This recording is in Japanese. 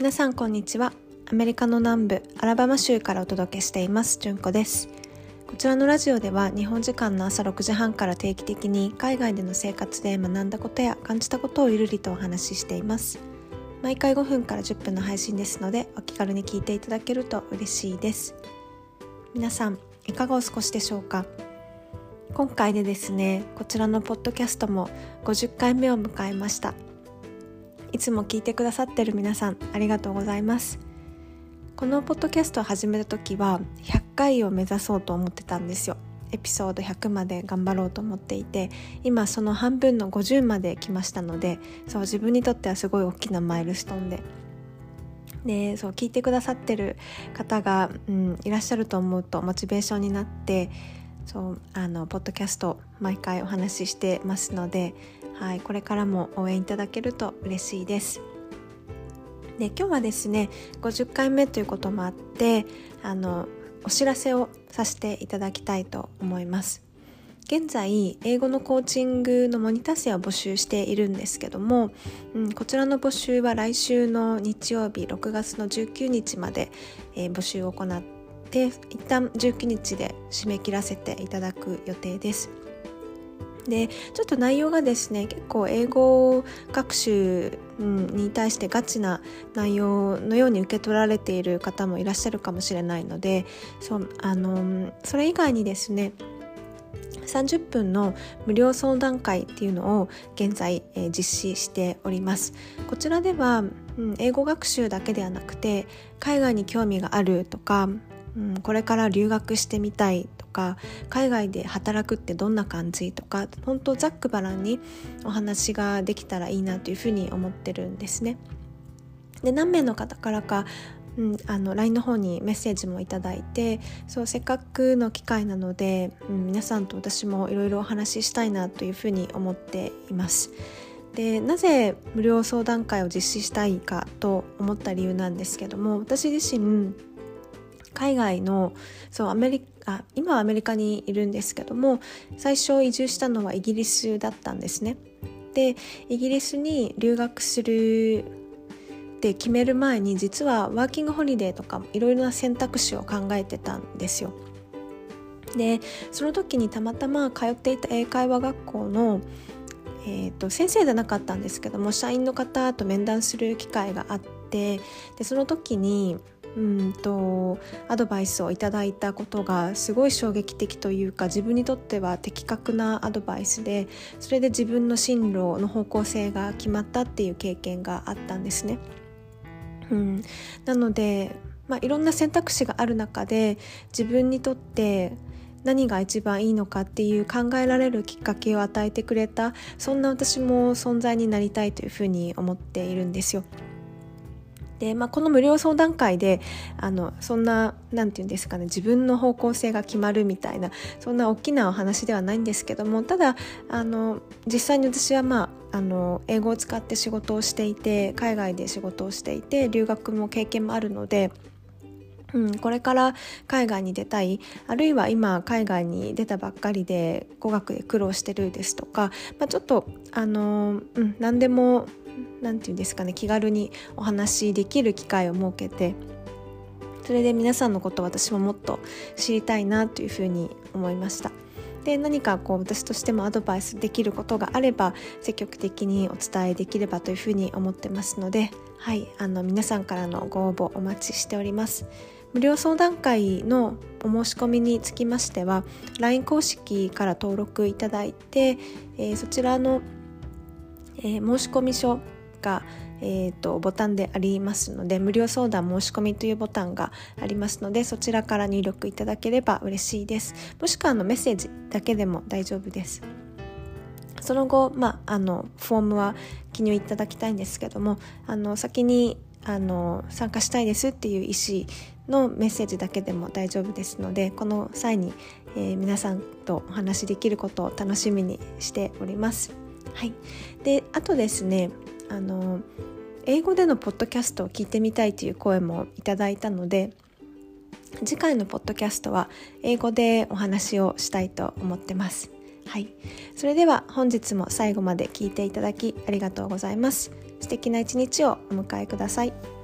皆さんこんにちは。アメリカの南部アラバマ州からお届けしていますじゅんこです。こちらのラジオでは日本時間の朝6時半から定期的に海外での生活で学んだことや感じたことをゆるりとお話ししています。毎回5分から10分の配信ですのでお気軽に聞いていただけると嬉しいです。皆さんいかがお過ごしでしょうか？今回でですねこちらのポッドキャストも50回目を迎えました。いつも聞いてくださってる皆さんありがとうございます。このポッドキャストを始めた時は100回を目指そうと思ってたんですよ。エピソード100まで頑張ろうと思っていて今その半分の50まで来ましたのでそう自分にとってはすごい大きなマイルストーンで。でそう聞いてくださってる方が、うん、いらっしゃると思うとモチベーションになってそうあのポッドキャスト毎回お話ししてますので、はい、これからも応援いただけると嬉しいです。で今日はですね50回目ということもあってあのお知らせをさせていただきたいと思います。現在英語のコーチングのモニター生を募集しているんですけども、うん、こちらの募集は来週の日曜日6月の19日まで、えー、募集を行ってで一旦19日で締め切らせていただく予定です。でちょっと内容がですね結構英語学習に対してガチな内容のように受け取られている方もいらっしゃるかもしれないのでそあのそれ以外にですね30分の無料相談会っていうのを現在、えー、実施しておりますこちらでは、うん、英語学習だけではなくて海外に興味があるとかうん、これから留学してみたいとか海外で働くってどんな感じとか本当ざっくばらんにお話ができたらいいなというふうに思ってるんですね。で何名の方からかうん、あの LINE の方にメッセージもいただいてそうせっかくの機会なので、うん、皆さんと私もいろいろお話ししたいなというふうに思っています。でなぜ無料相談会を実施したいかと思った理由なんですけども私自身海外のそうアメリカ今はアメリカにいるんですけども最初移住したのはイギリスだったんですね。でイギリスに留学するって決める前に実はワーキングホリデーとかいろいろな選択肢を考えてたんですよ。でその時にたまたま通っていた英会話学校のえー、と先生じゃなかったんですけども社員の方と面談する機会があってでその時にうんとアドバイスをいただいたことがすごい衝撃的というか自分にとっては的確なアドバイスでそれで自分の進路の方向性が決まったっていう経験があったんですね。うん、なので、まあ、いろんな選択肢がある中で自分にとって何が一番いいのかっていう考えられるきっかけを与えてくれたそんな私も存在になりたいというふうに思っているんですよ。で、まあ、この無料相談会であのそんな何て言うんですかね自分の方向性が決まるみたいなそんな大きなお話ではないんですけどもただあの実際に私はまああの英語を使って仕事をしていて海外で仕事をしていて留学も経験もあるので。うん、これから海外に出たいあるいは今海外に出たばっかりで語学で苦労してるですとか、まあ、ちょっとあの、うん、何でも何て言うんですかね気軽にお話しできる機会を設けてそれで皆さんのことを私ももっと知りたいなというふうに思いました。で何かこう私としてもアドバイスできることがあれば積極的にお伝えできればというふうに思ってますので、はい、あの皆さんからのご応募お待ちしております。無料相談会のお申し込みにつきましては LINE 公式から登録いただいて、えー、そちらのえー、申込書が、えーと、ボタンでありますので無料相談申し込みというボタンがありますのでそちらから入力いただければ嬉しいですもしくはあのメッセージだけでも大丈夫ですその後、まあ、あのフォームは記入いただきたいんですけどもあの先にあの参加したいですっていう意思のメッセージだけでも大丈夫ですのでこの際に、えー、皆さんとお話しできることを楽しみにしております。はい、であとですねあの英語でのポッドキャストを聞いてみたいという声もいただいたので次回のポッドキャストは英語でお話をしたいと思ってます。はい、それでは本日も最後まで聞いていただきありがとうございます。素敵な一日をお迎えください。